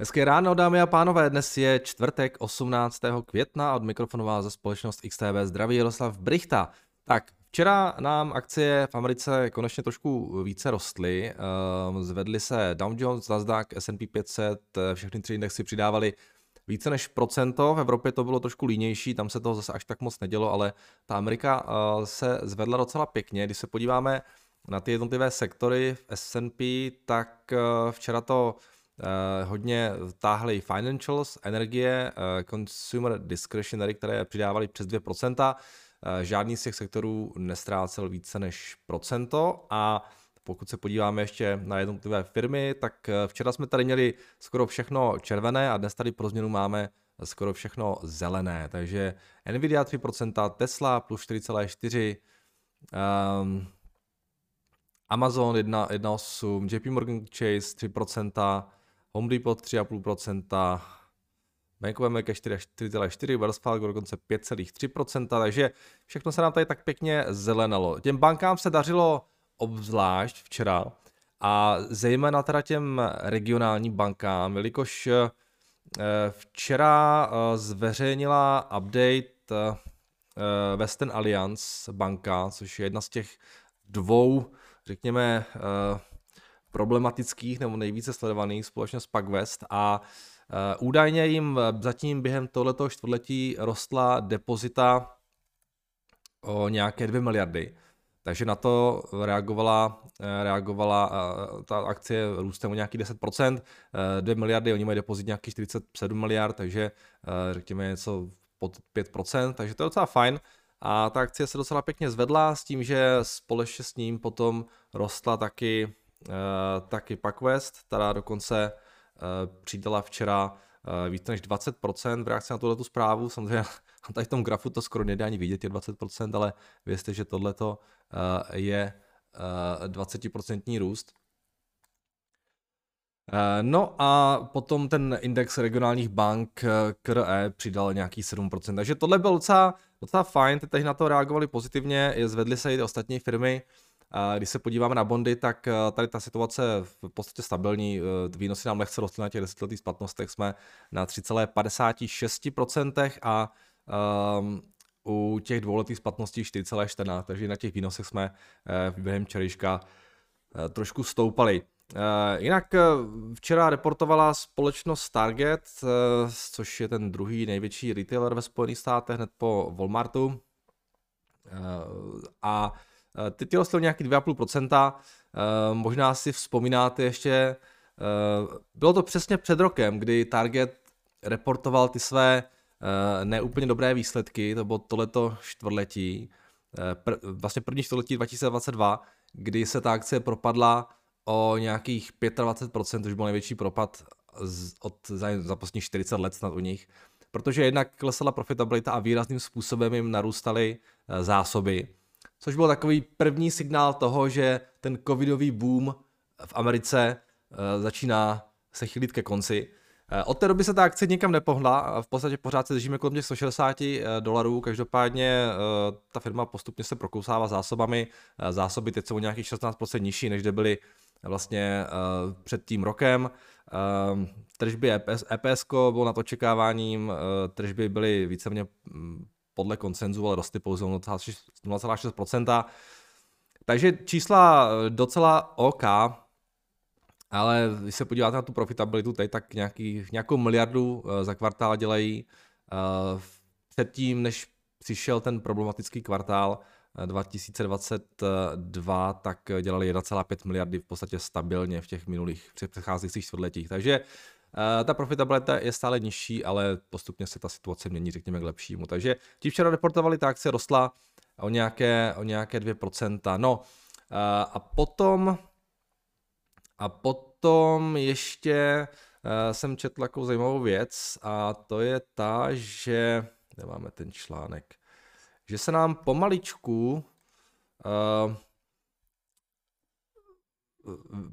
Hezké ráno, dámy a pánové, dnes je čtvrtek 18. května od mikrofonu vás za společnost XTB zdraví Jaroslav Brichta. Tak, včera nám akcie v Americe konečně trošku více rostly, ehm, zvedly se Dow Jones, Nasdaq, S&P 500, všechny tři indexy přidávali více než procento, v Evropě to bylo trošku línější, tam se toho zase až tak moc nedělo, ale ta Amerika eh, se zvedla docela pěkně, když se podíváme na ty jednotlivé sektory v S&P, tak eh, včera to hodně táhly financials, energie, uh, consumer discretionary, které přidávali přes 2%. Uh, žádný z těch sektorů nestrácel více než procento a pokud se podíváme ještě na jednotlivé firmy, tak včera jsme tady měli skoro všechno červené a dnes tady pro změnu máme skoro všechno zelené. Takže Nvidia 3%, Tesla plus 4,4%, um, Amazon 1,8%, JP Morgan Chase 3%, Home Depot 3,5%, Bank of America 4,4, Wells Fargo dokonce 5,3%, takže všechno se nám tady tak pěkně zelenalo. Těm bankám se dařilo obzvlášť včera a zejména teda těm regionálním bankám, jelikož eh, včera eh, zveřejnila update eh, Western Alliance banka, což je jedna z těch dvou, řekněme, problematických nebo nejvíce sledovaných společnost PacWest a uh, údajně jim zatím během tohoto čtvrtletí rostla depozita o nějaké 2 miliardy. Takže na to reagovala, eh, reagovala ta akcie růstem o nějaký 10%, uh, 2 miliardy, oni mají depozit nějaký 47 miliard, takže řekněme něco pod 5%, takže to je docela fajn. A ta akcie se docela pěkně zvedla s tím, že společně s ním potom rostla taky Eh, taky PakWest, která dokonce uh, přidala včera uh, více než 20% v reakci na tuto zprávu. Samozřejmě tady v tom grafu to skoro nedá ani vidět, je 20%, ale věřte, že tohleto je uh, 20% růst. No a potom ten index regionálních bank KRE přidal nějaký 7%. Takže tohle bylo docela, docela fajn, teď na to reagovali pozitivně, zvedly se i ostatní firmy. Když se podíváme na bondy, tak eh, tady ta situace je v podstatě stabilní. Eh, výnosy nám lehce rostly na těch desetiletých splatnostech, jsme na 3,56% a um, u těch dvouletých splatností 4,14, takže na těch výnosech jsme uh, během včerejška uh, trošku stoupali. Jinak včera reportovala společnost Target, což je ten druhý největší retailer ve Spojených státech hned po Walmartu. A Eh, ty ty rostly nějaký 2,5%, eh, možná si vzpomínáte ještě, eh, bylo to přesně před rokem, kdy Target reportoval ty své neúplně dobré výsledky, to bylo tohleto čtvrtletí, vlastně první čtvrtletí 2022, kdy se ta akcie propadla o nějakých 25%, což byl největší propad od, za, za posledních 40 let snad u nich, protože jednak klesala profitabilita a výrazným způsobem jim narůstaly zásoby, což byl takový první signál toho, že ten covidový boom v Americe uh, začíná se chýlit ke konci. Uh, od té doby se ta akce nikam nepohla, v podstatě pořád se držíme kolem těch 160 uh, dolarů, každopádně ta firma postupně se prokousává zásobami, zásoby teď jsou nějakých 16% nižší, než kde byly vlastně před tím rokem. Tržby EPS, EPS bylo nad očekáváním, tržby byly víceméně mm, podle koncenzu, ale rostly pouze 0,6%. Takže čísla eh, docela OK, ale když se podíváte na tu profitabilitu, tady tak nějaký, nějakou miliardu eh, za kvartál dělají. Eh, předtím, než přišel ten problematický kvartál 2022, tak dělali 1,5 miliardy v podstatě stabilně v těch minulých předcházejících čtvrtletích. Takže ta profitabilita je stále nižší, ale postupně se ta situace mění, řekněme, k lepšímu. Takže ti včera reportovali, ta akce rostla o nějaké, o nějaké 2%. No uh, a potom a potom ještě uh, jsem četl takovou zajímavou věc a to je ta, že nemáme ten článek, že se nám pomaličku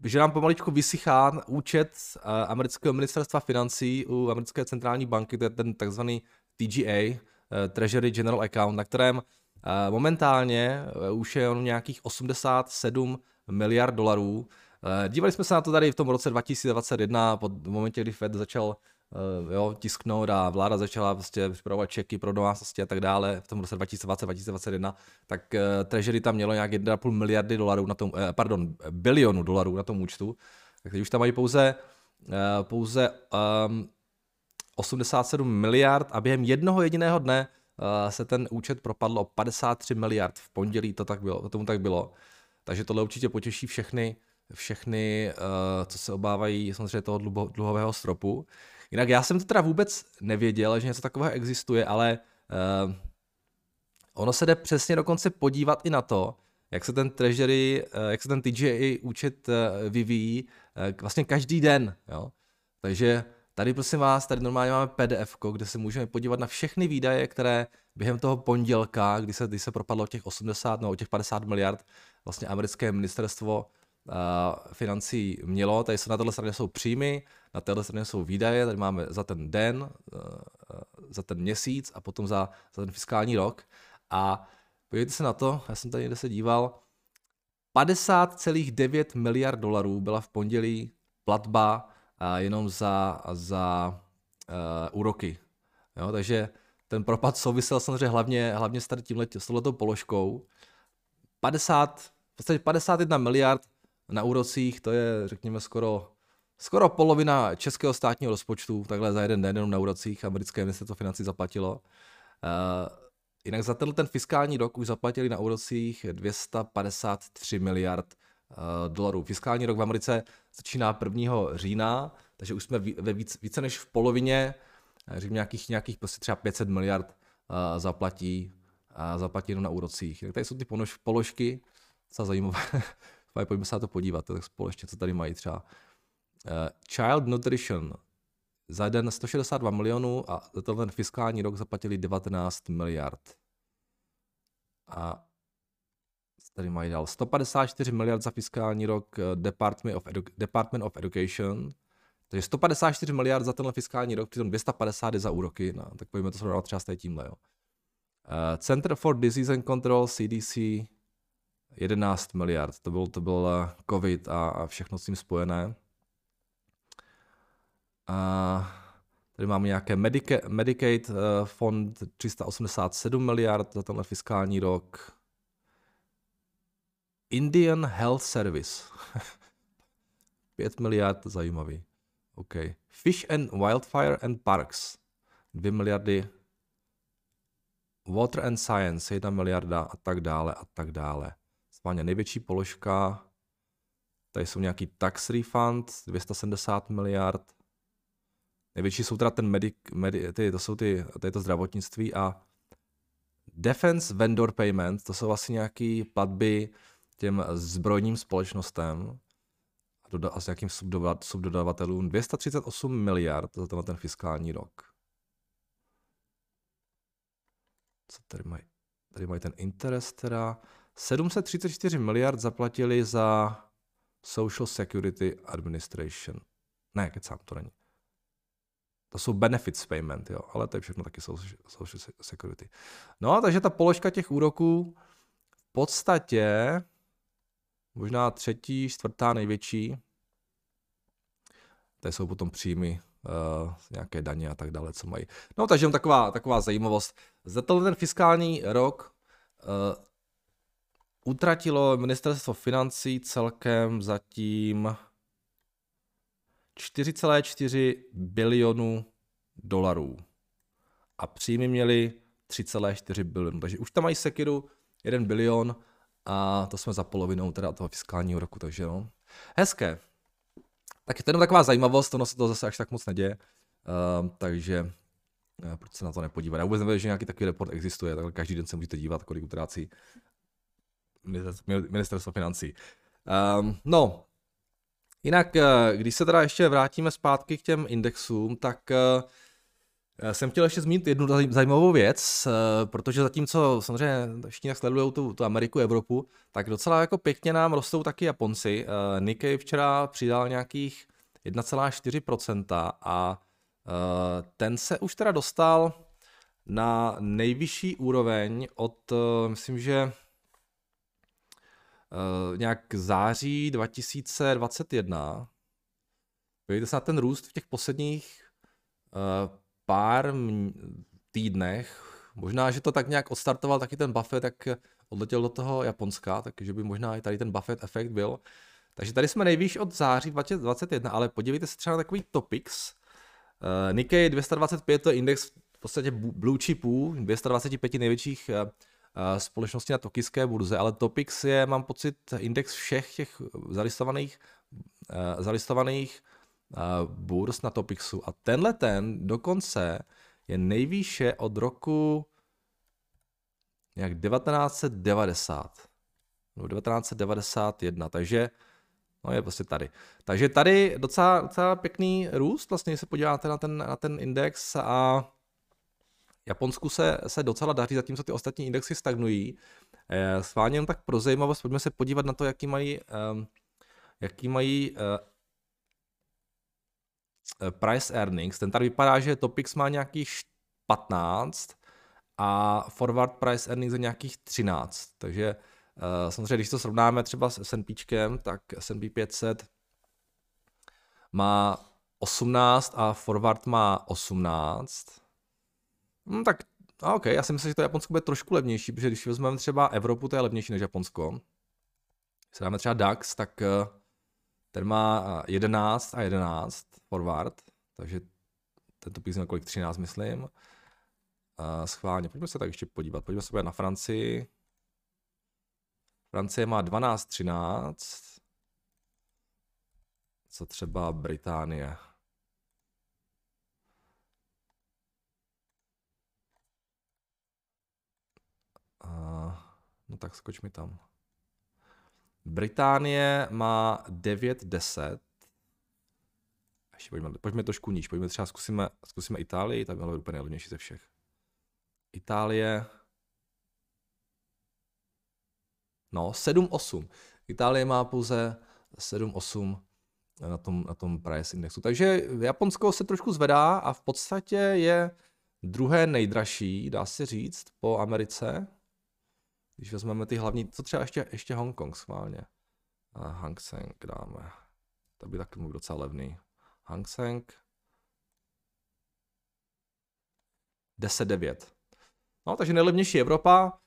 že nám pomaličku vysychá účet eh, amerického ministerstva financí u americké centrální banky, to je ten takzvaný TGA, eh, Treasury General Account, na kterém momentálně už je on nějakých 87 miliard dolarů, Dívali jsme se na to tady v tom roce 2021, pod momentě, kdy Fed začal jo, tisknout a vláda začala prostě připravovat čeky pro domácnosti a tak dále v tom roce 2020-2021, tak uh, Treasury tam mělo nějak 1,5 miliardy dolarů na tom, uh, pardon, bilionu dolarů na tom účtu, tak teď už tam mají pouze, uh, pouze um, 87 miliard a během jednoho jediného dne uh, se ten účet propadl o 53 miliard. V pondělí to tak bylo, to tomu tak bylo. Takže tohle určitě potěší všechny, všechny, co se obávají samozřejmě toho dluhového stropu. Jinak já jsem to teda vůbec nevěděl, že něco takového existuje, ale uh, ono se jde přesně dokonce podívat i na to, jak se ten treasury, uh, jak se ten TGA účet uh, vyvíjí uh, vlastně každý den. Jo? Takže tady prosím vás, tady normálně máme PDF, kde se můžeme podívat na všechny výdaje, které během toho pondělka, kdy se, kdy se propadlo těch 80 nebo těch 50 miliard, vlastně americké ministerstvo financí mělo. Tady se na této straně jsou příjmy, na této straně jsou výdaje, tady máme za ten den, uh, za ten měsíc a potom za, za ten fiskální rok. A podívejte se na to, já jsem tady někde se díval, 50,9 miliard dolarů byla v pondělí platba uh, jenom za, za uh, úroky. Jo, takže ten propad souvisel samozřejmě hlavně, hlavně s, tímhle, s touhletou položkou. 50, v podstatě 51 miliard na úrocích, to je, řekněme, skoro, skoro polovina českého státního rozpočtu, takhle za jeden den jenom na úrocích americké ministerstvo financí zaplatilo. Uh, jinak za tenhle ten fiskální rok už zaplatili na úrocích 253 miliard uh, dolarů. Fiskální rok v Americe začíná 1. října, takže už jsme ve víc, více než v polovině, eh, řekněme nějakých, nějakých prostě třeba 500 miliard uh, zaplatí, uh, zaplatí jenom na úrocích. Tak tady jsou ty polož, položky, co zajímavé. pojďme se na to podívat, tak společně, co tady mají třeba. Uh, Child Nutrition za den 162 milionů a za ten fiskální rok zaplatili 19 miliard. A tady mají dál 154 miliard za fiskální rok Department of, Edu- Department of Education, takže 154 miliard za tenhle fiskální rok, přitom 250 je za úroky, no, tak pojďme to srovnat třeba s tímhle. Jo. Uh, Center for Disease and Control, CDC, 11 miliard, to byl, to byl eh, COVID a, a všechno s tím spojené. A tady máme nějaké Medica- Medicaid uh, fond 387 miliard za tenhle fiskální rok. Indian Health Service 5 miliard, zajímavý. OK. Fish and Wildfire and Parks 2 miliardy. Water and Science 1 miliarda a tak dále a tak dále. Spáně největší položka. Tady jsou nějaký tax refund 270 miliard. Největší jsou teda ten medic, medi, ty, to jsou ty, je to zdravotnictví a Defense Vendor Payment, to jsou asi nějaký platby těm zbrojním společnostem doda- a s nějakým subdodavatelům 238 miliard za tenhle ten fiskální rok. Co tady mají? Tady mají ten interest teda. 734 miliard zaplatili za Social Security Administration. Ne, kecám, to není. To jsou benefits payment, jo, ale to je všechno taky social security. No, takže ta položka těch úroků v podstatě možná třetí, čtvrtá největší. To jsou potom příjmy, uh, nějaké daně a tak dále, co mají. No, takže taková, taková zajímavost. Za ten fiskální rok uh, utratilo ministerstvo financí celkem zatím 4,4 bilionu dolarů. A příjmy měli 3,4 bilionu. Takže už tam mají sekiru 1 bilion a to jsme za polovinou teda toho fiskálního roku, takže no. Hezké. Tak je to jenom taková zajímavost, ono se to zase až tak moc neděje, uh, takže uh, proč se na to nepodívat. Já vůbec nevím, že nějaký takový report existuje, tak každý den se můžete dívat, kolik utrácí ministerstvo financí. Um, no, jinak, uh, když se teda ještě vrátíme zpátky k těm indexům, tak já jsem chtěl ještě zmínit jednu zajímavou věc, eh, protože zatímco samozřejmě všichni sledují tu, tu Ameriku, Evropu, tak docela jako pěkně nám rostou taky Japonci. Eh, Nikkei včera přidal nějakých 1,4% a eh, ten se už teda dostal na nejvyšší úroveň od, myslím, že uh, nějak září 2021. Podívejte se na ten růst v těch posledních uh, pár týdnech. Možná, že to tak nějak odstartoval taky ten Buffett, tak odletěl do toho Japonska, takže by možná i tady ten Buffett efekt byl. Takže tady jsme nejvýš od září 2021, ale podívejte se třeba na takový topics. Uh, Nikkei 225 to je index v podstatě blue chipů, 225 největších uh, společností na tokijské burze, ale Topix je, mám pocit, index všech těch zalistovaných, uh, zalistovaných uh, burz na Topixu. A tenhle ten dokonce je nejvýše od roku nějak 1990. No 1991, takže no je prostě tady. Takže tady docela, docela pěkný růst, vlastně, když se podíváte na ten, na ten index a Japonsku se, se docela daří, zatímco ty ostatní indexy stagnují. Eh, schválně tak pro zajímavost, pojďme se podívat na to, jaký mají, eh, jaký mají eh, price earnings. Ten tady vypadá, že Topix má nějakých 15 a forward price earnings je nějakých 13. Takže samozřejmě, když to srovnáme třeba s S&P, tak S&P 500 má 18 a forward má 18. Hmm, tak a OK, já si myslím, že to Japonsko bude trošku levnější, protože když vezmeme třeba Evropu, to je levnější než Japonsko. Když dáme třeba DAX, tak uh, ten má 11 a 11 forward, takže tento písm kolik 13, myslím. Uh, schválně, pojďme se tak ještě podívat. Pojďme se na Francii. Francie má 12, 13. Co třeba Británie? No tak skoč mi tam. Británie má 9, 10. Ještě pojďme, pojďme trošku níž, pojďme třeba zkusíme, zkusíme Itálii, tam bylo úplně nejlevnější ze všech. Itálie, no 7-8. Itálie má pouze 7-8 na tom, na tom price indexu. Takže Japonsko se trošku zvedá a v podstatě je druhé nejdražší, dá se říct, po Americe. Když vezmeme ty hlavní, co třeba ještě, ještě Hongkong schválně. A Hang Seng dáme. To by taky mohl docela levný. Hang Seng. 10-9. No, takže nejlevnější Evropa.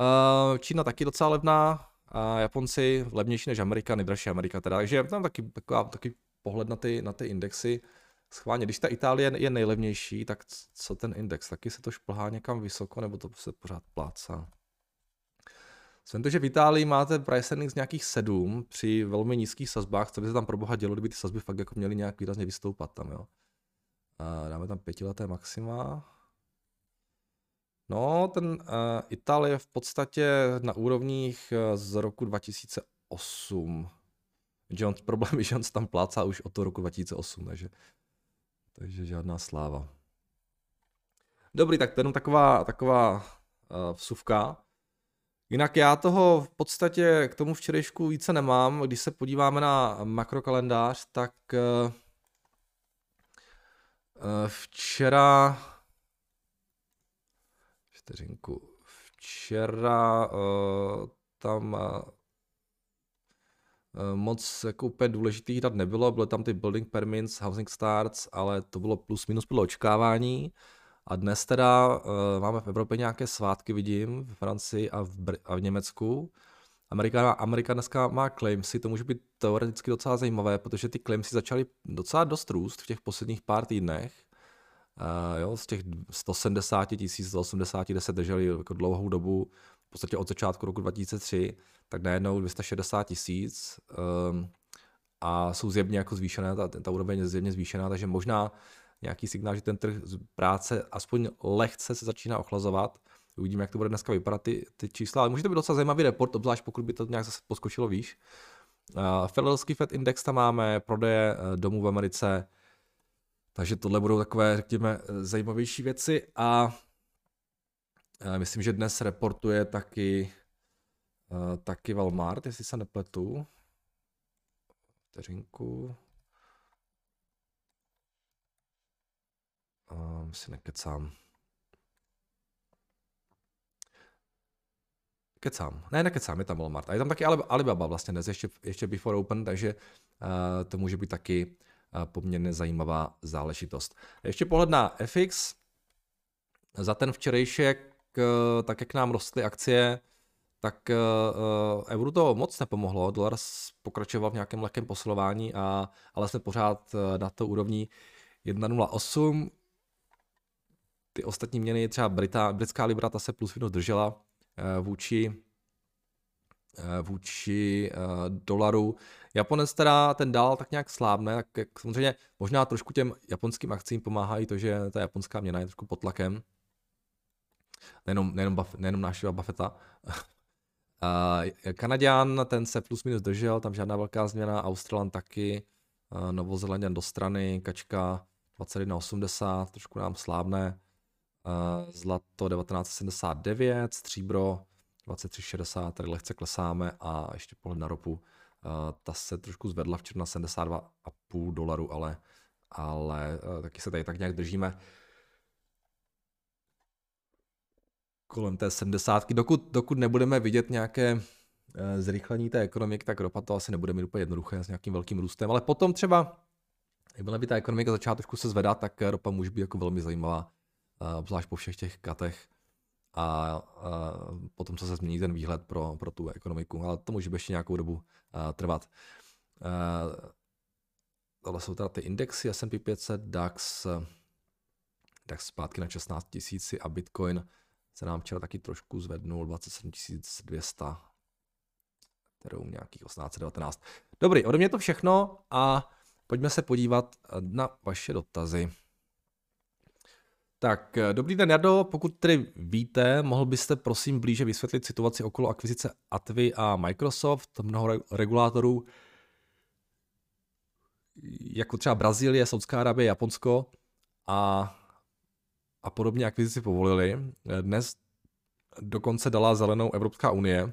Uh, Čína taky docela levná. A Japonci levnější než Amerika, nejdražší Amerika teda. Takže tam taky taková, taky pohled na ty, na ty indexy. Schválně, když ta Itálie je nejlevnější, tak co ten index? Taky se to šplhá někam vysoko, nebo to se pořád plácá? Jsem to, že v Itálii máte price earnings nějakých 7 při velmi nízkých sazbách, co by se tam pro boha dělo, kdyby ty sazby fakt jako měly nějak výrazně vystoupat tam, jo. A dáme tam pětileté maxima. No, ten uh, Itálie je v podstatě na úrovních uh, z roku 2008. Že on, problém je, že on tam plácá už od toho roku 2008, takže, takže žádná sláva. Dobrý, tak to je jenom taková, taková uh, vsuvka. Jinak já toho v podstatě k tomu včerejšku více nemám. Když se podíváme na makrokalendář, tak uh, včera vteřinku. Včera uh, tam moc jako úplně důležitých dat nebylo, byly tam ty building permits, housing starts, ale to bylo plus minus bylo očekávání. A dnes teda uh, máme v Evropě nějaké svátky, vidím, v Francii a v, Br- a v Německu. Amerika, Amerika dneska má claimsy, to může být teoreticky docela zajímavé, protože ty claimsy začaly docela dost růst v těch posledních pár týdnech. Uh, jo, z těch 170 tisíc, 180 kde se drželi jako dlouhou dobu, v podstatě od začátku roku 2003, tak najednou 260 tisíc um, a jsou zjevně jako zvýšené, ta, ta úroveň je zjevně zvýšená, takže možná nějaký signál, že ten trh z práce aspoň lehce se začíná ochlazovat. Uvidíme, jak to bude dneska vypadat ty, ty čísla, ale může to být docela zajímavý report, obzvlášť pokud by to nějak zase poskočilo výš. Uh, Federalský Fed Index tam máme, prodeje uh, domů v Americe, takže tohle budou takové, řekněme, zajímavější věci a myslím, že dnes reportuje taky, eh, taky Walmart, jestli se nepletu. Vteřinku. Um, si nekecám. kecám. Ne, nekecám, je tam Walmart. A je tam taky Alibaba vlastně dnes, ještě, ještě before open, takže uh, to může být taky uh, poměrně zajímavá záležitost. Ještě pohled na FX. Za ten včerejšek, uh, tak jak nám rostly akcie, tak uh, euro to moc nepomohlo. Dolar pokračoval v nějakém lehkém posilování, a, ale jsme pořád na to úrovni 1,08. Ty ostatní měny, třeba Brita, britská libra, ta se plus minus držela uh, vůči vůči uh, dolaru. Japonec teda ten dál tak nějak slábne, tak jak samozřejmě možná trošku těm japonským akcím pomáhají to, že ta japonská měna je trošku pod tlakem. Nejenom, nejenom, Buff, nejenom nášeho Buffetta. Kanaděn, ten se plus minus držel, tam žádná velká změna, Australan taky, Novozelanděn do strany, Kačka 21,80, trošku nám slábne, Zlato 1979, Stříbro 23,60, tady lehce klesáme a ještě pohled na ropu, uh, ta se trošku zvedla včera na 72,5 dolarů, ale, ale uh, taky se tady tak nějak držíme. kolem té 70. Dokud, dokud nebudeme vidět nějaké eh, zrychlení té ekonomiky, tak ropa to asi nebude mít úplně jednoduché s nějakým velkým růstem. Ale potom třeba, jakmile by ta ekonomika začala trošku se zvedat, tak ropa může být jako velmi zajímavá, eh, obzvlášť po všech těch katech. A, a potom co se změní ten výhled pro, pro tu ekonomiku. Ale to může ještě nějakou dobu a, eh, trvat. A, tohle jsou teda ty indexy S&P 500, DAX, DAX zpátky na 16 000 a Bitcoin se nám včera taky trošku zvednul 27 200, kterou nějakých 1819. Dobrý, ode mě to všechno a pojďme se podívat na vaše dotazy. Tak, dobrý den, Jado. Pokud tedy víte, mohl byste prosím blíže vysvětlit situaci okolo akvizice Atvy a Microsoft, mnoho regulátorů, jako třeba Brazílie, Saudská Arabie, Japonsko a a podobně akvizici povolili. Dnes dokonce dala zelenou Evropská unie.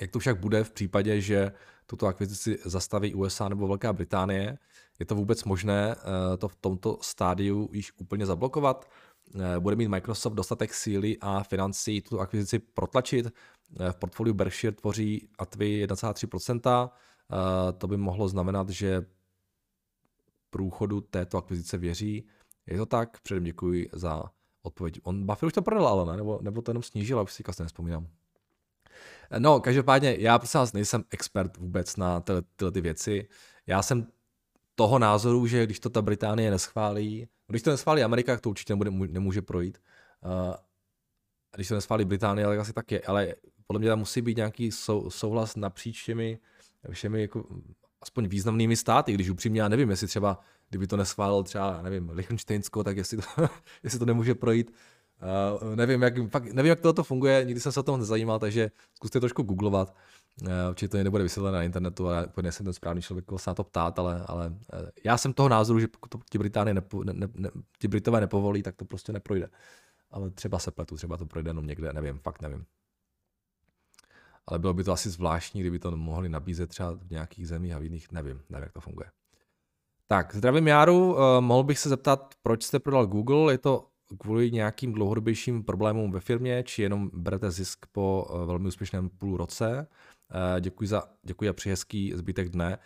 Jak to však bude v případě, že tuto akvizici zastaví USA nebo Velká Británie? Je to vůbec možné eh, to v tomto stádiu již úplně zablokovat? Eh, bude mít Microsoft dostatek síly a financí tuto akvizici protlačit? Eh, v portfoliu Berkshire tvoří Atvy 1,3%. To by mohlo znamenat, že průchodu této akvizice věří. Je to tak? Předem děkuji za odpověď. On Buffett už to prodal, ale ne? Nebo, nebo to jenom snížil, už si vlastně nespomínám. No, každopádně, já prostě vás nejsem expert vůbec na tyhle, tyhle ty věci. Já jsem toho názoru, že když to ta Británie neschválí, když to neschválí Amerika, to určitě nebude, nemůže projít. Uh, když to neschválí Británie, tak asi tak je, ale podle mě tam musí být nějaký sou, souhlas napříč všemi, všemi jako, aspoň významnými státy, když upřímně já nevím, jestli třeba kdyby to neschválil třeba, nevím, Lichtensteinsko, tak jestli to, jestli to nemůže projít. Uh, nevím, jak, fakt, nevím, jak to funguje, nikdy jsem se o tom nezajímal, takže zkuste trošku googlovat. Uh, určitě to nebude vysvětlené na internetu a úplně jsem ten správný člověk, koho se na to ptát, ale, ale uh, já jsem toho názoru, že pokud to ti, nepo, ne, ne, ne, ti Britové nepovolí, tak to prostě neprojde. Ale třeba se pletu, třeba to projde jenom někde, nevím, fakt nevím. Ale bylo by to asi zvláštní, kdyby to mohli nabízet třeba v nějakých zemích a v jiných, nevím, nevím, jak to funguje. Tak, zdravím Járu, uh, mohl bych se zeptat, proč jste prodal Google? Je to kvůli nějakým dlouhodobějším problémům ve firmě, či jenom berete zisk po uh, velmi úspěšném půl roce? Uh, děkuji, za, děkuji a přeji hezký zbytek dne.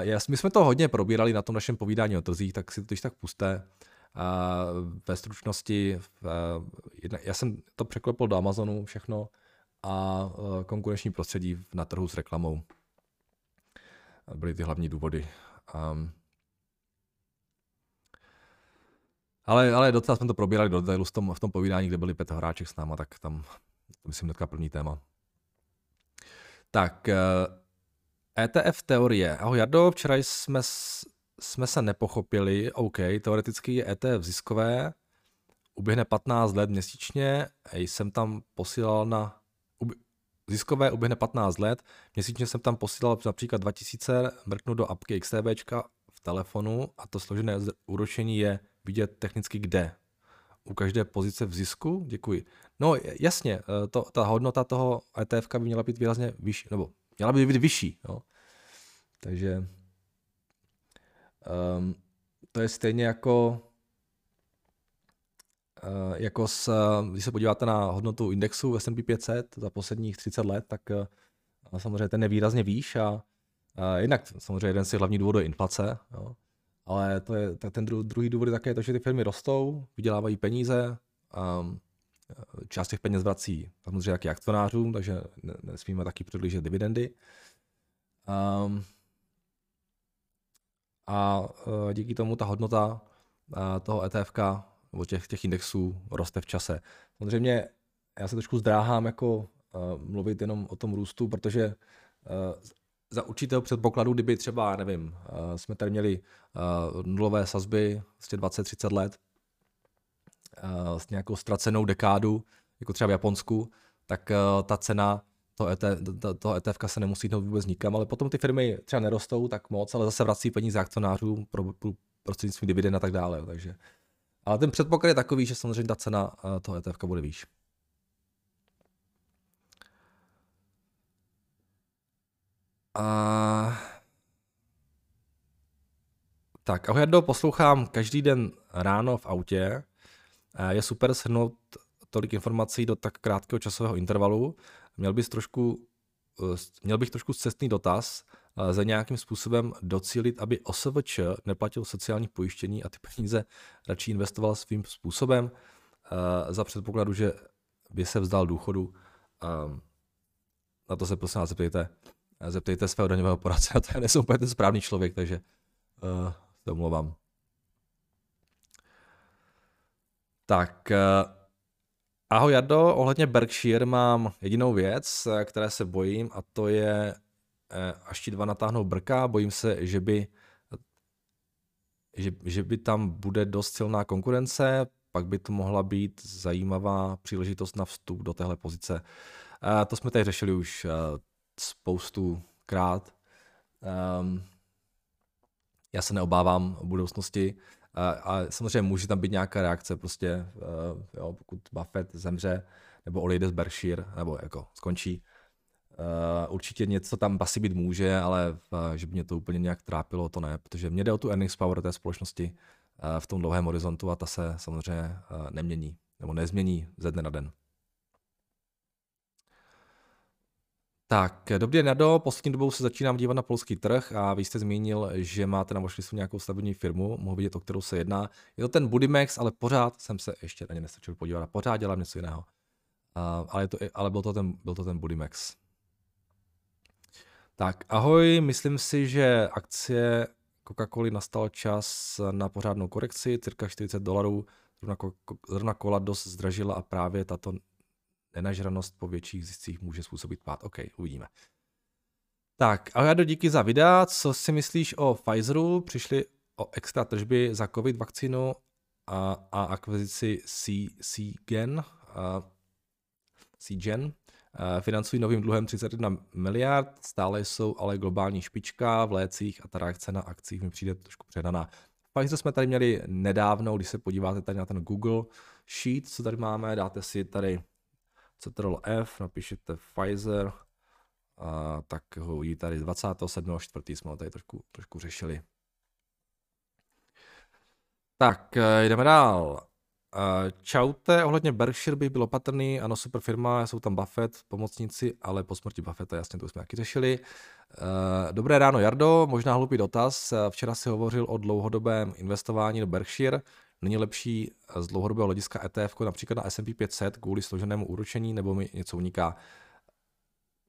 Já, my jsme to hodně probírali na tom našem povídání o trzích, tak si to tak puste. Ve stručnosti, já jsem to překlepl do Amazonu všechno a konkurenční prostředí na trhu s reklamou. Byly ty hlavní důvody. Um, Ale, ale docela jsme to probírali do detailu v tom, v tom povídání, kde byli Petr Horáček s náma, tak tam, to myslím, hnedka první téma. Tak, ETF eh, e teorie. Ahoj Jardo, včera jsme, jsme se nepochopili, OK, teoreticky je ETF ziskové, uběhne 15 let měsíčně, jsem tam posílal na, ziskové uběhne 15 let, měsíčně jsem tam posílal například 2000, mrknu do apky XTBčka v telefonu a to složené úročení je vidět technicky kde? U každé pozice v zisku? Děkuji. No jasně, eh, to, ta hodnota toho ETF by měla být výrazně vyšší, nebo měla by být vyšší. Jo. Takže um, to je stejně jako jako s, když se podíváte na hodnotu indexu S&P 500 za posledních 30 let, tak samozřejmě ten je výrazně výš a, a jinak samozřejmě jeden z hlavních důvodů je inflace, jo. Ale to je, tak ten druhý důvod je také to, že ty firmy rostou, vydělávají peníze, um, část těch peněz vrací samozřejmě taky akcionářům, takže nesmíme taky předlížet dividendy. Um, a uh, díky tomu ta hodnota uh, toho ETF nebo těch, těch indexů roste v čase. Samozřejmě já se trošku zdráhám jako uh, mluvit jenom o tom růstu, protože za určitého předpokladu, kdyby třeba, nevím, uh, jsme tady měli uh, nulové sazby, vlastně 20-30 let, uh, s nějakou ztracenou dekádu, jako třeba v Japonsku, tak ta cena toho, ET, to, toho ETF se nemusí jít vůbec nikam, ale potom ty firmy třeba nerostou tak moc, ale zase vrací peníze akcionářům pro, pro prostřednictvím dividend a tak dále. Takže. Ale ten předpoklad je takový, že samozřejmě ta cena toho ETF bude výš. A... Tak, ahoj Jardo, poslouchám každý den ráno v autě. Je super shrnout tolik informací do tak krátkého časového intervalu. Měl, bys trošku, eh, měl bych trošku cestný dotaz, eh, za nějakým způsobem docílit, aby OSVČ neplatil sociální pojištění a ty peníze radši investoval svým způsobem eh, za předpokladu, že by se vzdal důchodu. Na to se prosím vás zeptejte, zeptejte svého daňového poradce, a to já nejsem úplně ten správný člověk, takže uh, se omlouvám. Tak, Ahoj Jardo, ohledně Berkshire mám jedinou věc, které se bojím a to je, eh, až ti dva natáhnou brka, bojím se, že by, že, že by tam bude dost silná konkurence, pak by to mohla být zajímavá příležitost na vstup do téhle pozice. A to jsme tady řešili už eh, spoustu krát. Um, já se neobávám o budoucnosti. A, a samozřejmě může tam být nějaká reakce, prostě, uh, jo, pokud Buffett zemře, nebo odejde z Berkshire, nebo jako skončí. Uh, určitě něco tam asi být může, ale uh, že by mě to úplně nějak trápilo, to ne, protože mě jde o tu earnings power té společnosti uh, v tom dlouhém horizontu a ta se samozřejmě uh, nemění, nebo nezmění ze dne na den. Tak, dobrý den, Nado. Poslední dobou se začínám dívat na polský trh a vy jste zmínil, že máte na watchlistu nějakou stavební firmu. Mohu vidět, o kterou se jedná. Je to ten Budimex, ale pořád jsem se ještě na ně nestačil podívat a pořád dělám něco jiného. Uh, ale, to, ale byl, to ten, byl to ten Budimex. Tak, ahoj, myslím si, že akcie Coca-Coly nastal čas na pořádnou korekci, cirka 40 dolarů. Zrovna, zrovna kola dost zdražila a právě tato nenažranost po větších ziscích může způsobit pád. OK, uvidíme. Tak, a do díky za videa. Co si myslíš o Pfizeru? Přišli o extra tržby za COVID vakcínu a, a akvizici C-Gen. C-Gen. Financují novým dluhem 31 miliard, stále jsou ale globální špička v lécích a ta reakce na akcích mi přijde trošku předaná. Pfizer jsme tady měli nedávno, když se podíváte tady na ten Google Sheet, co tady máme, dáte si tady Ctrl F, napíšete Pfizer, a tak ho jí tady 27.4. jsme ho tady trošku, trošku řešili. Tak, eh, jdeme dál. Eh, čaute, ohledně Berkshire bych byl opatrný, ano, super firma, jsou tam Buffett, pomocníci, ale po smrti Buffetta, jasně, to jsme taky řešili. Eh, dobré ráno, Jardo, možná hlupý dotaz. Včera si hovořil o dlouhodobém investování do Berkshire. Není lepší z dlouhodobého hlediska ETF například na S&P 500 kvůli složenému úročení nebo mi něco uniká?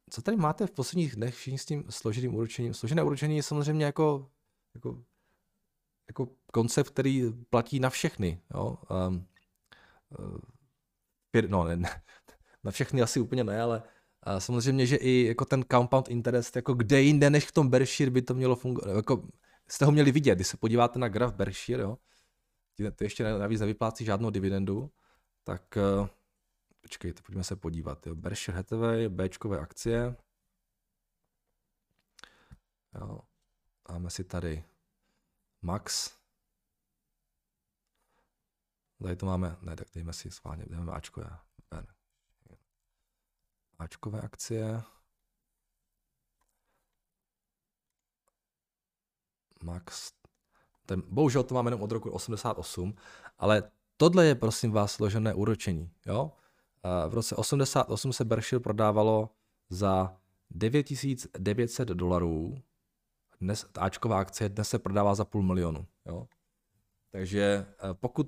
Co tady máte v posledních dnech všichni s tím složeným úročením? Složené úročení je samozřejmě jako, jako, jako koncept, který platí na všechny. Jo? Um, uh, no, ne, ne, na všechny asi úplně ne, ale uh, samozřejmě, že i jako ten compound interest, jako kde jinde než v tom Berkshire by to mělo fungovat. Jako, jste ho měli vidět, když se podíváte na graf Berkshire, jo, ty ještě navíc nevyplácí žádnou dividendu, tak uh, počkejte, pojďme se podívat. Jo. Berkshire Hathaway, Bčkové akcie. Jo. Máme si tady Max. Tady to máme, ne, tak dejme si schválně, dejme Ačkové. Ačkové akcie. Max ten, bohužel to máme jenom od roku 88, ale tohle je prosím vás složené úročení. Jo? V roce 88 se Berkshire prodávalo za 9900 dolarů. Dnes Ačková akcie dnes se prodává za půl milionu. Jo? Takže eh, pokud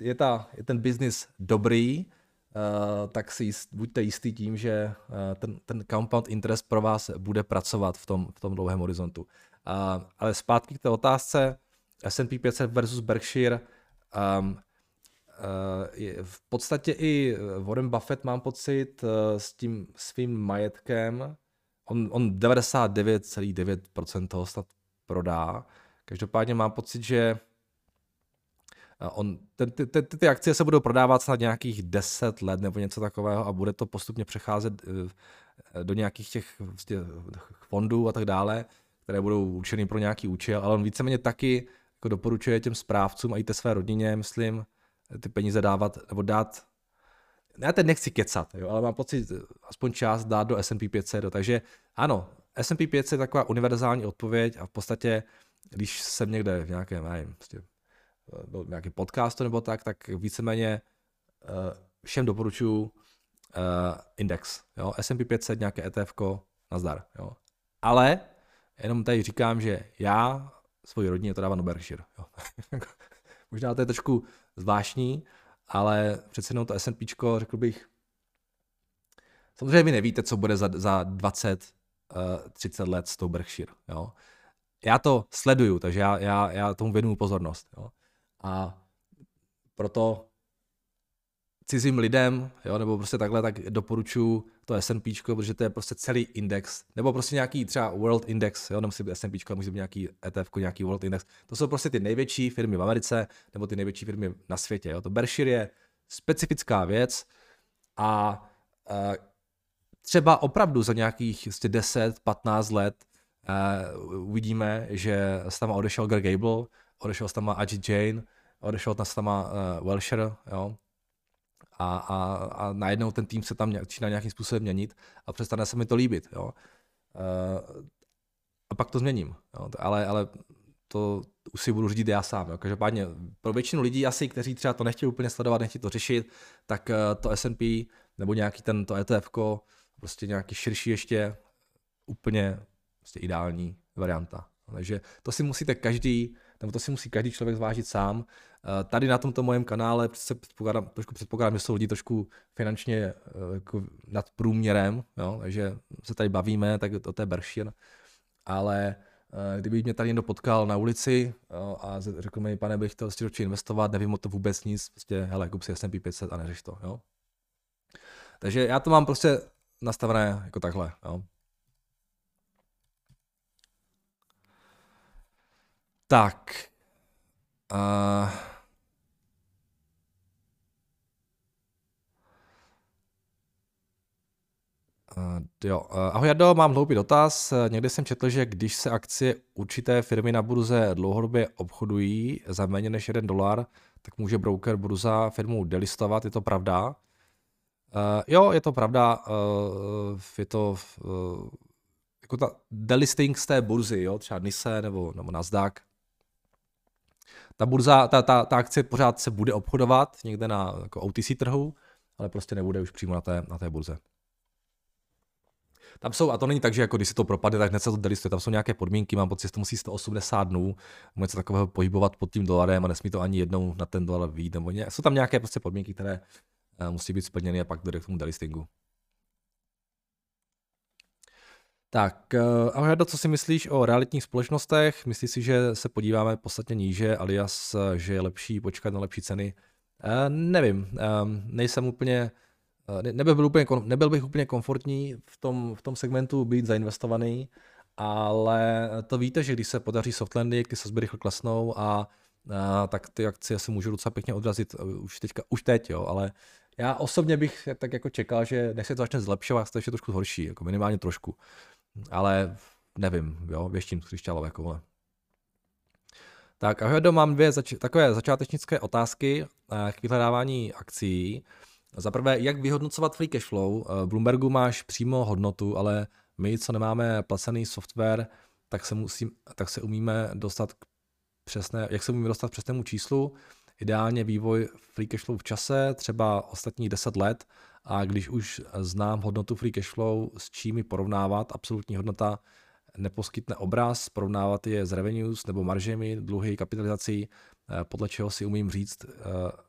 je, ta, je ten biznis dobrý, uh, tak si jist, buďte jistý tím, že uh, ten, ten compound interest pro vás bude pracovat v tom, v tom dlouhém horizontu. Uh, ale zpátky k té otázce, S&P 500 versus Berkshire, um, uh, v podstatě i Warren Buffett mám pocit uh, s tím svým majetkem, on, on 99,9% toho snad prodá, každopádně mám pocit, že On, ten, ty, ty, ty akcie se budou prodávat snad nějakých 10 let nebo něco takového a bude to postupně přecházet do nějakých těch fondů a tak dále, které budou určeny pro nějaký účel, ale on víceméně taky jako doporučuje těm správcům a i té své rodině, myslím, ty peníze dávat, nebo dát, já teď nechci kecat, jo, ale mám pocit, aspoň část dát do S&P 500, takže ano, S&P 500 je taková univerzální odpověď a v podstatě, když jsem někde v nějakém, nevím, prostě byl nějaký podcast nebo tak, tak víceméně uh, všem doporučuji uh, index, jo, S&P 500, nějaké ETF, nazdar, jo. Ale jenom tady říkám, že já svoji rodině to dávám do Berkshire, jo. Možná to je trošku zvláštní, ale přece jenom to S&P, řekl bych, samozřejmě vy nevíte, co bude za, za 20, uh, 30 let s tou Berkshire, jo. Já to sleduju, takže já, já, já tomu věnuju pozornost, jo. A proto cizím lidem, jo, nebo prostě takhle, tak doporučuji to S&P, protože to je prostě celý index, nebo prostě nějaký třeba World Index, jo, nemusí být S&P, musí být nějaký ETF, nějaký World Index. To jsou prostě ty největší firmy v Americe, nebo ty největší firmy na světě. Jo. To Berkshire je specifická věc a uh, třeba opravdu za nějakých 10-15 prostě let uh, uvidíme, že se tam odešel Greg Gable, odešel tam Ajit Jane, odešel tam uh, Welshire, jo, a, a, a najednou ten tým se tam začíná nějakým způsobem měnit a přestane se mi to líbit, jo. Uh, a pak to změním, jo. Ale, ale to už si budu řídit já sám. Jo. Každopádně pro většinu lidí asi, kteří třeba to nechtějí úplně sledovat, nechtějí to řešit, tak uh, to S&P nebo nějaký ten to ETF, prostě nějaký širší ještě, úplně prostě ideální varianta. Takže to si musíte každý nebo to si musí každý člověk zvážit sám. Eh, tady na tomto mojem kanále se předpokládám, trošku předpokládám, že jsou lidi trošku finančně eh, jako nad průměrem, jo? takže se tady bavíme, tak o té Berkshire, ale eh, kdyby mě tady někdo potkal na ulici a řekl mi, pane, bych chtěl si investovat, nevím o to vůbec nic, prostě, hele, kup si S&P 500 a neřeš to, jo. Takže já to mám prostě nastavené jako takhle, jo. Tak. Uh, Uh, jo. Uh, ahoj Jardo, mám hloupý dotaz. Někdy jsem četl, že když se akcie určité firmy na burze dlouhodobě obchodují za méně než 1 dolar, tak může broker burza firmu delistovat, je to pravda? Uh, jo, je to pravda. Uh, je to uh, jako ta delisting z té burzy, jo, třeba NISE nebo, nebo Nasdaq, ta burza, ta, ta, ta akcie pořád se bude obchodovat někde na jako OTC trhu, ale prostě nebude už přímo na té, na té burze. Tam jsou, a to není tak, že jako když se to propadne, tak hned se to delistuje, tam jsou nějaké podmínky, mám pocit, že to musí 180 dnů, se takového pohybovat pod tím dolarem a nesmí to ani jednou na ten dolar výjít, nebo ně, jsou tam nějaké prostě podmínky, které uh, musí být splněny a pak dojde k tomu delistingu. Tak, eh, ahoj Jardo, co si myslíš o realitních společnostech? Myslíš si, že se podíváme podstatně níže, alias, eh, že je lepší počkat na lepší ceny? E, nevím, e, nejsem úplně, ne, nebyl, byl úplně, nebyl bych úplně komfortní v tom, v tom segmentu být zainvestovaný, ale to víte, že když se podaří softlandy, ty sazby rychle klesnou a, a tak ty akcie se můžou docela pěkně odrazit už, teďka, už teď, jo, ale já osobně bych tak jako čekal, že než se to začne zlepšovat, to ještě trošku horší, jako minimálně trošku ale nevím, jo, věštím křišťálové koule. Tak ahoj, mám dvě zač- takové začátečnické otázky eh, k vyhledávání akcí. Za prvé, jak vyhodnocovat free cash flow? Eh, v Bloombergu máš přímo hodnotu, ale my, co nemáme placený software, tak se, musím, tak se umíme dostat k přesné, jak se umíme dostat k přesnému číslu. ideálně vývoj free cash flow v čase, třeba ostatních 10 let, a když už znám hodnotu free cash flow, s čím ji porovnávat, absolutní hodnota neposkytne obraz, porovnávat je s revenues nebo maržemi, dluhy, kapitalizací, eh, podle čeho si umím říct, eh,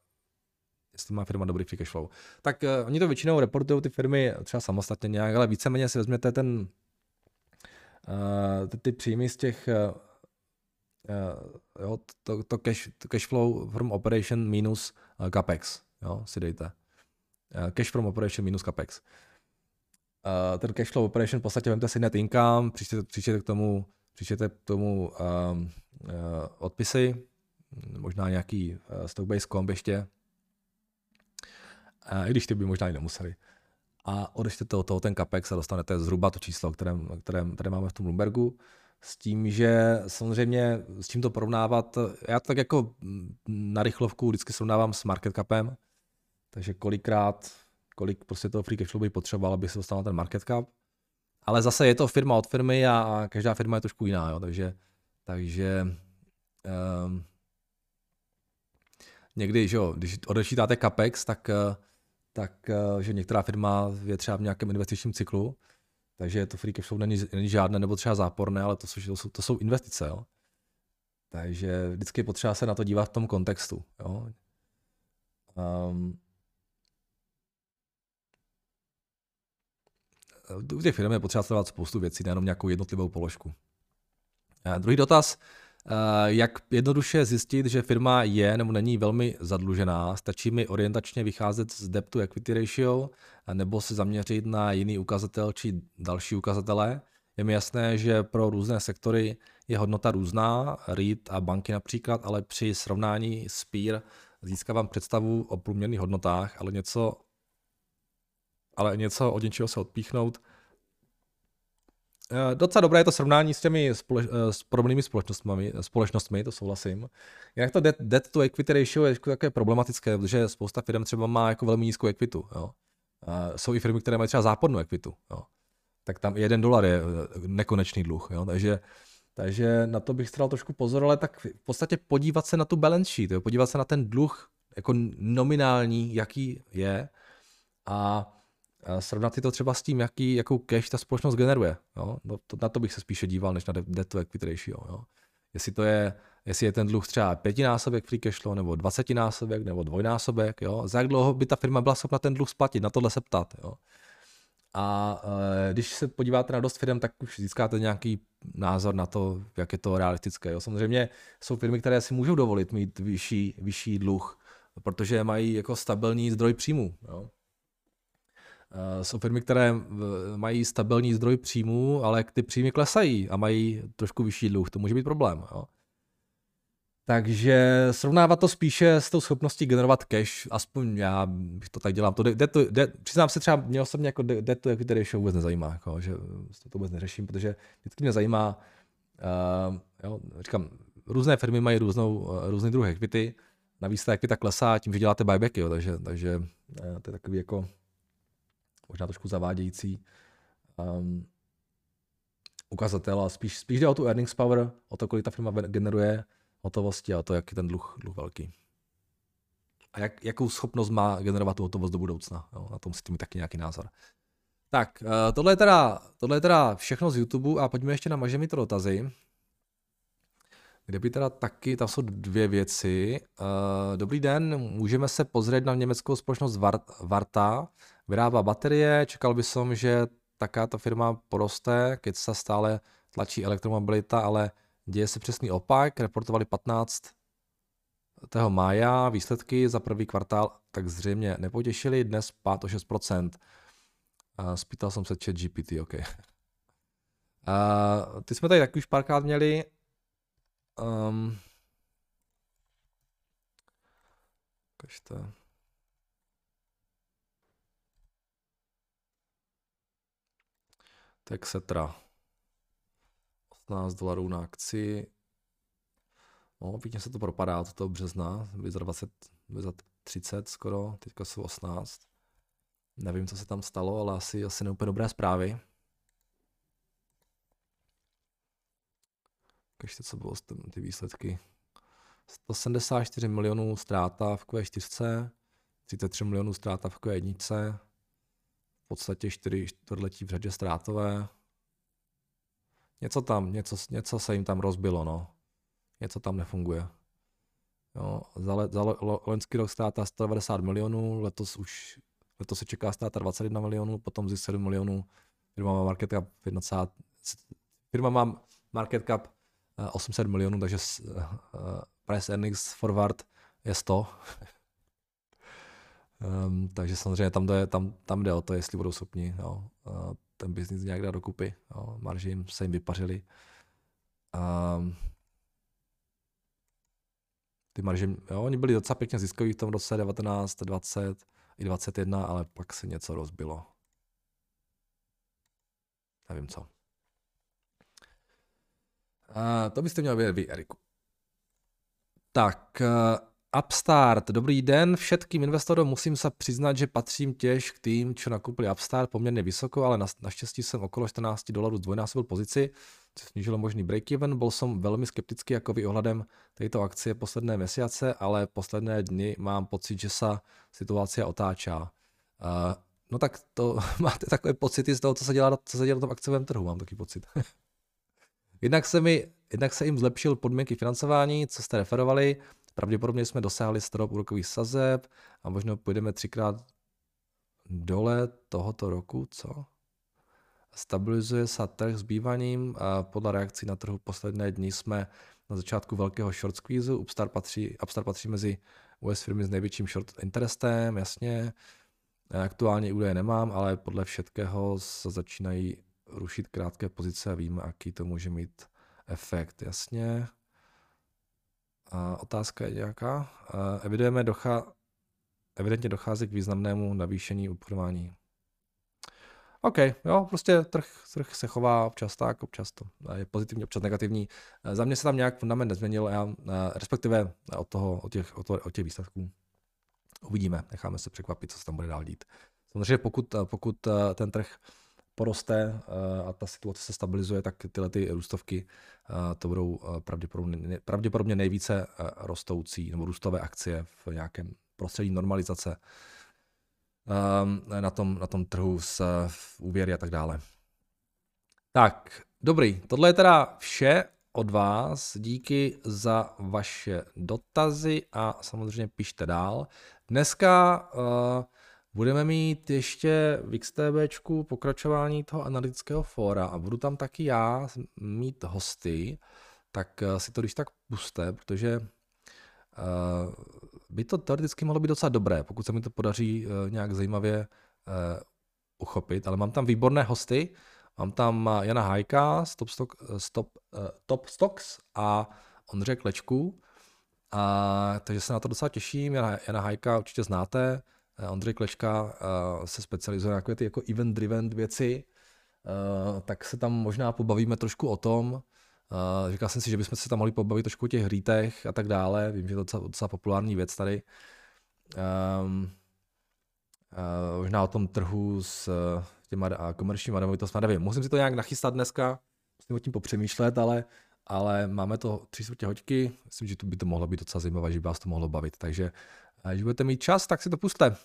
jestli má firma dobrý free cash flow. Tak uh, oni to většinou reportují ty firmy třeba samostatně nějak, ale víceméně si vezměte ten, ty, ty příjmy z těch jo, to, to, cash, to cash flow from operation minus capex, jo, si dejte. Uh, cash from operation minus capex. Uh, ten cash flow operation v podstatě vemte si net income, přičtěte, přičtěte k tomu, přičtěte k tomu um, uh, odpisy, možná nějaký uh, stock-based comp ještě, i když ty by možná i nemuseli. A odečtete od toho ten capex a dostanete zhruba to číslo, které, které, které máme v tom Bloombergu. S tím, že samozřejmě s čím to porovnávat, já to tak jako na rychlovku vždycky srovnávám s market capem, takže kolikrát, kolik prostě toho free cash flow by potřeboval, aby se dostal na ten market cap. Ale zase je to firma od firmy a, a každá firma je trošku jiná, jo, takže, takže um, někdy, že jo, když odečítáte capex, tak uh, tak eh, že některá firma je třeba v nějakém investičním cyklu, takže to free cash flow není, není žádné nebo třeba záporné, ale to jsou, to jsou, to jsou investice. Jo? Takže vždycky je potřeba se na to dívat v tom kontextu. Jo? Um, u těch firm je potřeba sledovat spoustu věcí, nejenom nějakou jednotlivou položku. A druhý dotaz. Eh, jak jednoduše zjistit, že firma je nebo není velmi zadlužená? Stačí mi orientačně vycházet z debt to equity ratio nebo se zaměřit na jiný ukazatel či další ukazatele? Je mi jasné, že pro různé sektory je hodnota různá, REIT a banky například, ale při srovnání s peer získávám představu o průměrných hodnotách, ale něco, ale něco od něčeho se odpíchnout Eh, docela dobré je to srovnání s těmi spole, eh, s podobnými společnostmi, společnostmi, to souhlasím. Jinak to debt, to equity ratio je také problematické, protože spousta firm třeba má jako velmi nízkou equitu. Jo. Jsou i firmy, které mají třeba zápornou equitu. Jo. Tak tam jeden dolar je eh, nekonečný dluh. Jo. Takže, takže na to bych stral trošku pozor, ale tak v podstatě podívat se na tu balance sheet, jo. podívat se na ten dluh jako nominální, jaký je a srovnat si to třeba s tím, jaký, jakou cash ta společnost generuje. Jo? No, to, na to bych se spíše díval, než na debt to equity ratio. Jo? Jestli to je, jestli je ten dluh třeba pětinásobek free cash flow, nebo dvacetinásobek, nebo dvojnásobek, jo? za jak dlouho by ta firma byla schopna ten dluh splatit, na tohle se ptat. Jo? A e, když se podíváte na dost firm, tak už získáte nějaký názor na to, jak je to realistické. Jo? Samozřejmě jsou firmy, které si můžou dovolit mít vyšší, vyšší dluh, protože mají jako stabilní zdroj příjmu. Jo? Eh, jsou firmy, které mají stabilní zdroj příjmů, ale ty příjmy klesají a mají trošku vyšší dluh. To může být problém. Jo. Takže srovnávat to spíše s tou schopností generovat cash, aspoň já to tak dělám. To jde, to, jde, přiznám se třeba, mě osobně jako jde to equity ratio vůbec nezajímá, jako, že to vůbec neřeším, protože vždycky mě zajímá, uh, jo, říkám, různé firmy mají různou, různý druh equity, navíc ta equita klesá tím, že děláte buybacky, jo, takže, takže to je takový jako možná trošku zavádějící um, ukazatel, a spíš, spíš jde o tu earnings power, o to, kolik ta firma generuje hotovosti a to, jak je ten dluh, dluh velký. A jak, jakou schopnost má generovat tu hotovost do budoucna. Jo? Na tom si tím taky nějaký názor. Tak, uh, tohle je, teda, tohle je teda všechno z YouTube a pojďme ještě na Mažemi dotazy. Kde by teda taky, tam jsou dvě věci. Uh, dobrý den, můžeme se pozrieť na německou společnost Varta, vyrábá baterie, čekal by som, že takáto firma poroste, keď sa stále tlačí elektromobilita, ale děje se přesný opak, reportovali 15. mája výsledky za první kvartál, tak zřejmě nepotěšili, dnes pád o 6%. Uh, spýtal jsem se chat GPT, OK. Uh, ty jsme tady taky už párkrát měli, Um, ukažte. Texetra. 18 dolarů na akci. No, pěkně se to propadá od toho března. Byly za 20, byly za 30 skoro, teďka jsou 18. Nevím, co se tam stalo, ale asi, asi neúplně dobré zprávy. Ukažte, co bylo ty výsledky 174 milionů ztráta v Q4, 33 milionů ztráta v Q1, v podstatě 4 čtvrtletí v řadě ztrátové. Něco tam, něco, něco se jim tam rozbilo, no. Něco tam nefunguje. Jo, za, le, za loňský rok ztráta 190 milionů, letos už letos se čeká ztráta 21 milionů, potom zisk 7 milionů, firma má market cap 1, firma má market cap 800 eh, milionů, takže uh, price earnings forward je 100. um, ehm, takže samozřejmě tam jde, tam, tam jde o to, jestli budou schopni jo, ten biznis nějak dát dokupy. Jo, marži jim se jim vypařili. Um, ty marže, jo, oni byli docela pěkně ziskoví v tom roce 19, 20 i 21, ale pak se něco rozbilo. Nevím co. A to byste měl vědět vy, Eriku. Tak, uh, Upstart, dobrý den všetkým investorům. Musím se přiznat, že patřím těž k tým, čo nakupili Upstart poměrně vysoko, ale na, naštěstí jsem okolo 14 dolarů zdvojnásobil pozici, co snížilo možný break-even. Byl jsem velmi skeptický jako vy ohledem této akcie posledné měsíce, ale posledné dny mám pocit, že se situace otáčá. Uh, no tak to máte takové pocity z toho, co se dělá, co se dělá na tom akciovém trhu, mám taky pocit. jednak, se mi, jednak se jim zlepšil podmínky financování, co jste referovali, pravděpodobně jsme dosáhli strop úrokových sazeb a možná půjdeme třikrát dole tohoto roku, co? Stabilizuje se trh s bývaním a podle reakcí na trhu posledné dny jsme na začátku velkého short squeeze. Upstart patří, Upstart patří mezi US firmy s největším short interestem, jasně. Aktuálně údaje nemám, ale podle všetkého se začínají rušit krátké pozice a víme, jaký to může mít efekt, jasně. A otázka je nějaká. Evidujeme docha, evidentně dochází k významnému navýšení obchodování. OK, jo, prostě trh, trh se chová občas tak, občas to je pozitivní, občas negativní. Za mě se tam nějak fundament nezměnil, já, respektive od, toho, od, těch, od, toho, od těch výsledků. Uvidíme, necháme se překvapit, co se tam bude dál dít. Samozřejmě pokud, pokud ten trh poroste a ta situace se stabilizuje, tak tyhle ty růstovky to budou pravděpodobně, pravděpodobně nejvíce rostoucí nebo růstové akcie v nějakém prostředí normalizace Ehm, na tom, na tom trhu s úvěry a tak dále. Tak, dobrý, tohle je teda vše od vás. Díky za vaše dotazy a samozřejmě pište dál. Dneska uh, budeme mít ještě v XTBčku pokračování toho analytického fóra a budu tam taky já mít hosty, tak uh, si to když tak puste, protože uh, by to teoreticky mohlo být docela dobré, pokud se mi to podaří uh, nějak zajímavě uchopit, ale mám tam výborné hosty, mám tam Jana Hajka z Top, Stock, Stop, Top Stocks a Ondře Klečku, a, takže se na to docela těším, Jana, Jana Hajka určitě znáte, Ondřej Klečka uh, se specializuje na ty jako event-driven věci, uh, tak se tam možná pobavíme trošku o tom, říkal jsem si, že bychom se tam mohli pobavit trošku o těch hrítech a tak dále. Vím, že to je docela, docela populární věc tady. Uh, možná o tom trhu s těma komerčníma nemovitostmi, nevím. Musím si to nějak nachystat dneska, musím o tím popřemýšlet, ale, ale máme to tři čtvrtě hoďky. Myslím, že to by to mohlo být docela zajímavé, že by vás to mohlo bavit. Takže když budete mít čas, tak si to puste.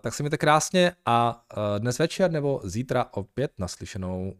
Tak se mějte krásně a uh, dnes večer nebo zítra opět naslyšenou.